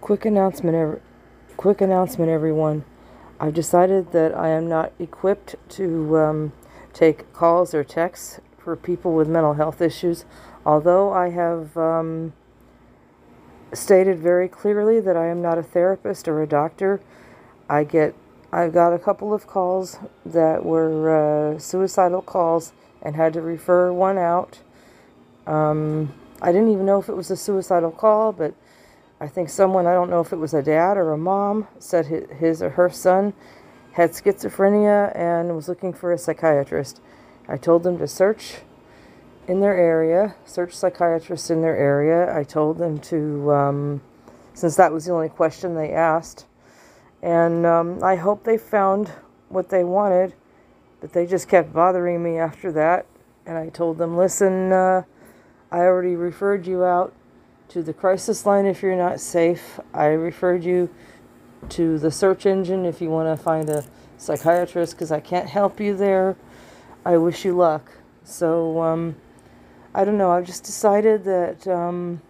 Quick announcement, ev- quick announcement, everyone. I've decided that I am not equipped to um, take calls or texts for people with mental health issues, although I have um, stated very clearly that I am not a therapist or a doctor. I get, I got a couple of calls that were uh, suicidal calls and had to refer one out. Um, I didn't even know if it was a suicidal call, but I think someone, I don't know if it was a dad or a mom, said his or her son had schizophrenia and was looking for a psychiatrist. I told them to search in their area, search psychiatrists in their area. I told them to, um, since that was the only question they asked, and um, I hope they found what they wanted, but they just kept bothering me after that. And I told them, listen, uh, I already referred you out to the crisis line if you're not safe. I referred you to the search engine if you want to find a psychiatrist because I can't help you there. I wish you luck. So, um, I don't know. I've just decided that um,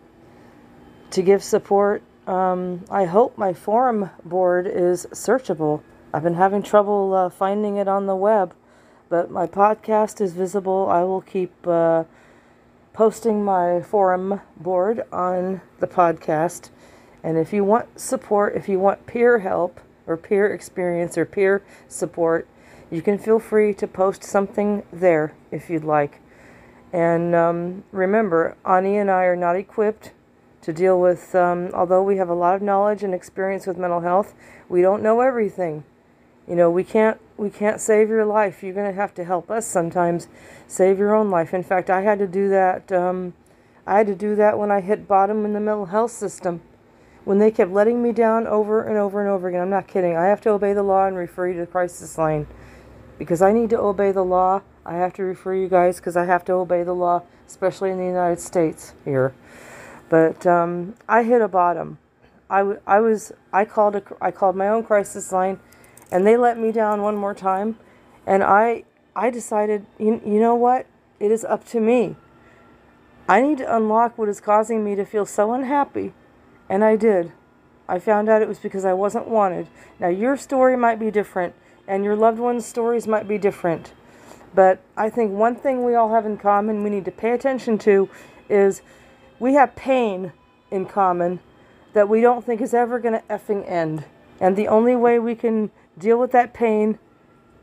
to give support, um, I hope my forum board is searchable. I've been having trouble uh, finding it on the web, but my podcast is visible. I will keep. Uh, posting my forum board on the podcast. And if you want support, if you want peer help or peer experience or peer support, you can feel free to post something there if you'd like. And um, remember, Ani and I are not equipped to deal with, um, although we have a lot of knowledge and experience with mental health, we don't know everything. You know, we can't we can't save your life. You're going to have to help us sometimes save your own life. In fact, I had to do that. Um, I had to do that when I hit bottom in the mental health system. When they kept letting me down over and over and over again. I'm not kidding. I have to obey the law and refer you to the crisis line. Because I need to obey the law, I have to refer you guys because I have to obey the law, especially in the United States here. But um, I hit a bottom. I, I was I called a, I called my own crisis line and they let me down one more time and i i decided you, you know what? It is up to me. I need to unlock what is causing me to feel so unhappy. And i did. I found out it was because i wasn't wanted. Now your story might be different and your loved ones stories might be different but i think one thing we all have in common we need to pay attention to is we have pain in common that we don't think is ever going to effing end. And the only way we can deal with that pain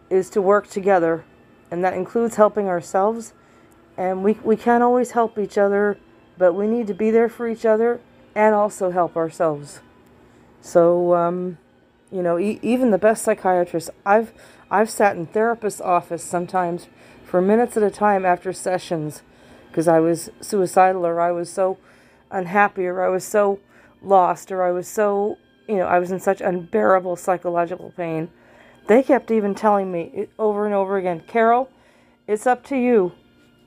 is to work together, and that includes helping ourselves. And we, we can't always help each other, but we need to be there for each other and also help ourselves. So, um, you know, e- even the best psychiatrists, I've I've sat in therapist's office sometimes for minutes at a time after sessions because I was suicidal or I was so unhappy or I was so lost or I was so you know, I was in such unbearable psychological pain. They kept even telling me over and over again, Carol, it's up to you.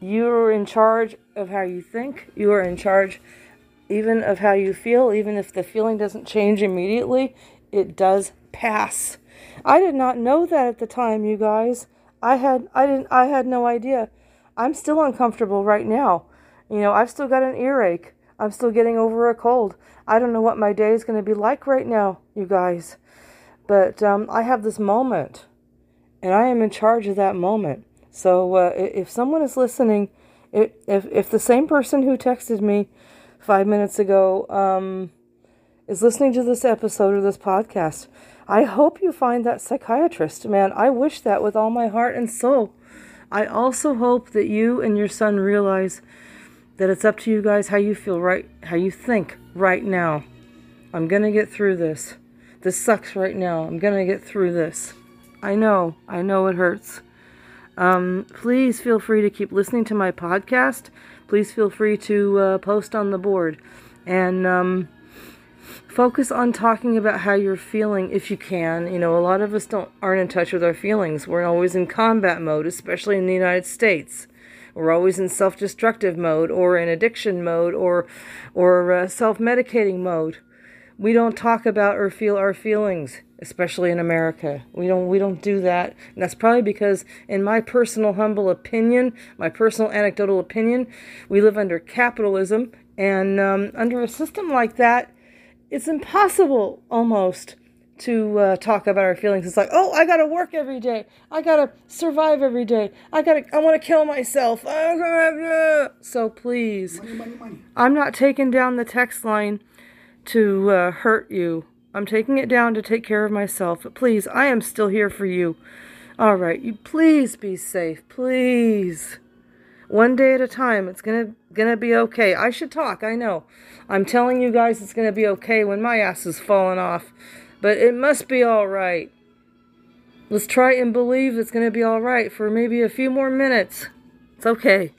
You are in charge of how you think. You are in charge even of how you feel. Even if the feeling doesn't change immediately, it does pass. I did not know that at the time, you guys. I had I didn't I had no idea. I'm still uncomfortable right now. You know, I've still got an earache. I'm still getting over a cold. I don't know what my day is going to be like right now, you guys. But um, I have this moment, and I am in charge of that moment. So uh, if someone is listening, if, if the same person who texted me five minutes ago um, is listening to this episode of this podcast, I hope you find that psychiatrist. Man, I wish that with all my heart and soul. I also hope that you and your son realize that it's up to you guys how you feel right, how you think right now. I'm going to get through this. This sucks right now. I'm going to get through this. I know. I know it hurts. Um, please feel free to keep listening to my podcast. Please feel free to uh, post on the board and um, focus on talking about how you're feeling if you can. You know, a lot of us don't aren't in touch with our feelings. We're always in combat mode, especially in the United States. We're always in self-destructive mode or in addiction mode or or uh, self-medicating mode. We don't talk about or feel our feelings, especially in America. We don't we don't do that. And that's probably because in my personal humble opinion, my personal anecdotal opinion, we live under capitalism and um, under a system like that, it's impossible almost to uh, talk about our feelings. It's like, oh, I gotta work every day. I gotta survive every day. I gotta, I want to kill myself. So please, Money, money, money. I'm not taking down the text line to uh, hurt you. I'm taking it down to take care of myself. But please, I am still here for you. All right, you please be safe, please. One day at a time. It's gonna gonna be okay. I should talk. I know. I'm telling you guys it's gonna be okay when my ass is falling off, but it must be all right. Let's try and believe it's gonna be all right for maybe a few more minutes. It's okay.